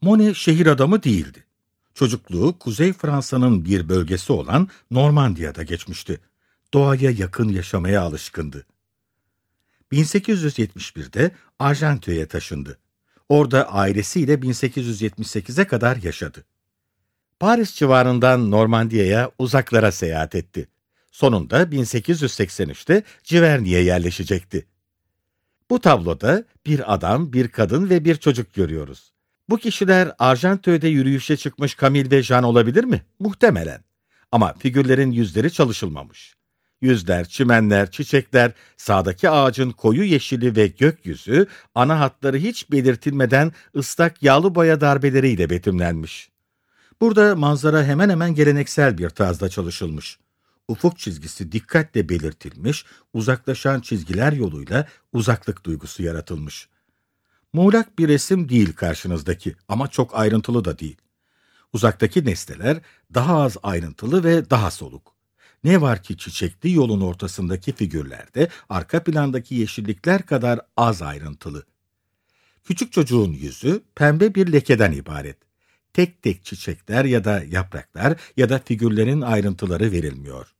Monet şehir adamı değildi. Çocukluğu Kuzey Fransa'nın bir bölgesi olan Normandiya'da geçmişti. Doğaya yakın yaşamaya alışkındı. 1871'de Arjantin'e taşındı. Orada ailesiyle 1878'e kadar yaşadı. Paris civarından Normandiya'ya uzaklara seyahat etti. Sonunda 1883'te Civerny'e yerleşecekti. Bu tabloda bir adam, bir kadın ve bir çocuk görüyoruz. Bu kişiler Arjantin'de yürüyüşe çıkmış Camille ve Jean olabilir mi? Muhtemelen. Ama figürlerin yüzleri çalışılmamış. Yüzler, çimenler, çiçekler, sağdaki ağacın koyu yeşili ve gökyüzü ana hatları hiç belirtilmeden ıslak yağlı boya darbeleriyle betimlenmiş. Burada manzara hemen hemen geleneksel bir tarzda çalışılmış. Ufuk çizgisi dikkatle belirtilmiş, uzaklaşan çizgiler yoluyla uzaklık duygusu yaratılmış. Muğlak bir resim değil karşınızdaki ama çok ayrıntılı da değil. Uzaktaki nesneler daha az ayrıntılı ve daha soluk. Ne var ki çiçekli yolun ortasındaki figürlerde arka plandaki yeşillikler kadar az ayrıntılı. Küçük çocuğun yüzü pembe bir lekeden ibaret. Tek tek çiçekler ya da yapraklar ya da figürlerin ayrıntıları verilmiyor.